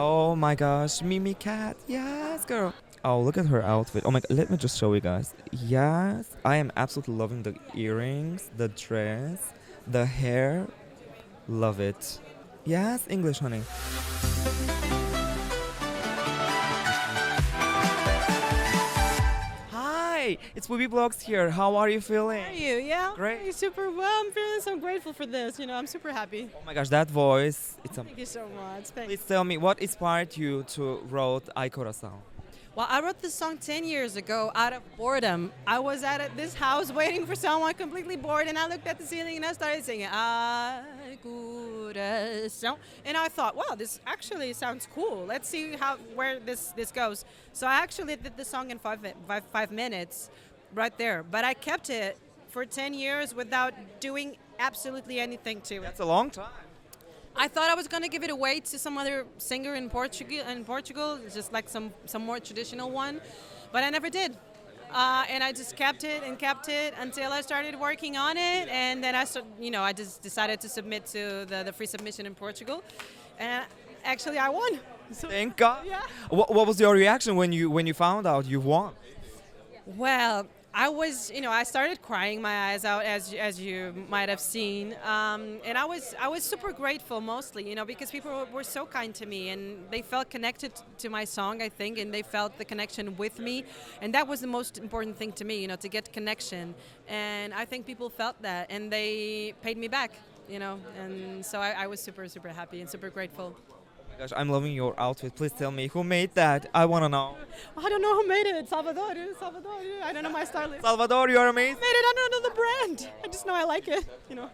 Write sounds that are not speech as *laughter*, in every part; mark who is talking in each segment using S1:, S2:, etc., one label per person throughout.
S1: Oh my gosh, Mimicat. Yes, girl. Oh, look at her outfit. Oh my god, let me just show you guys. Yes, I am absolutely loving the earrings, the dress, the hair. Love it. Yes, English, honey. Hi, it's Booby Blogs here. How are you feeling?
S2: How are you? Yeah.
S1: Great.
S2: Hey, super well. I'm feeling so grateful for this. You know, I'm super happy.
S1: Oh my gosh, that voice. It's a
S2: Thank you so much. Thank
S1: Please tell me what inspired you to wrote Ai Coração?
S2: Well, I wrote this song 10 years ago out of boredom. I was at this house waiting for someone completely bored, and I looked at the ceiling and I started singing, Ay, corazón. And I thought, wow, this actually sounds cool. Let's see how where this, this goes. So I actually did the song in five, five, five minutes right there. But I kept it for 10 years without doing absolutely anything to it.
S1: That's a long time.
S2: I thought I was gonna give it away to some other singer in Portugal, in Portugal, just like some some more traditional one, but I never did. Uh, and I just kept it and kept it until I started working on it, and then I, you know, I just decided to submit to the, the free submission in Portugal, and actually I won. So, *laughs*
S1: Thank God.
S2: Yeah.
S1: What, what was your reaction when you when you found out you won?
S2: Well, I was, you know, I started crying my eyes out, as as you might have seen, um, and I was I was super grateful, mostly, you know, because people were, were so kind to me, and they felt connected to my song, I think, and they felt the connection with me, and that was the most important thing to me, you know, to get connection, and I think people felt that, and they paid me back, you know, and so I, I was super super happy and super grateful.
S1: Gosh, I'm loving your outfit. Please tell me who made that. I wanna know.
S2: I don't know who made it, Salvador, Salvador. I don't know my stylist.
S1: Salvador, you're amazing.
S2: made it. I don't know the brand. I just know I like it. You know.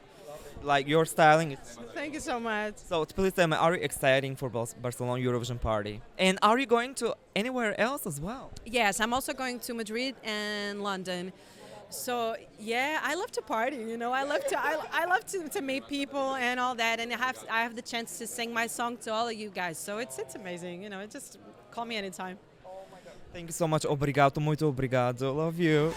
S1: Like your styling. Is...
S2: Thank you so much.
S1: So please tell me, are you excited for Bas- Barcelona Eurovision party? And are you going to anywhere else as well?
S2: Yes, I'm also going to Madrid and London. So yeah, I love to party. You know, I love to I, I love to, to meet people and all that, and I have I have the chance to sing my song to all of you guys. So it's it's amazing. You know, it just call me anytime.
S1: Thank you so much. Obrigado, muito obrigado. Love you.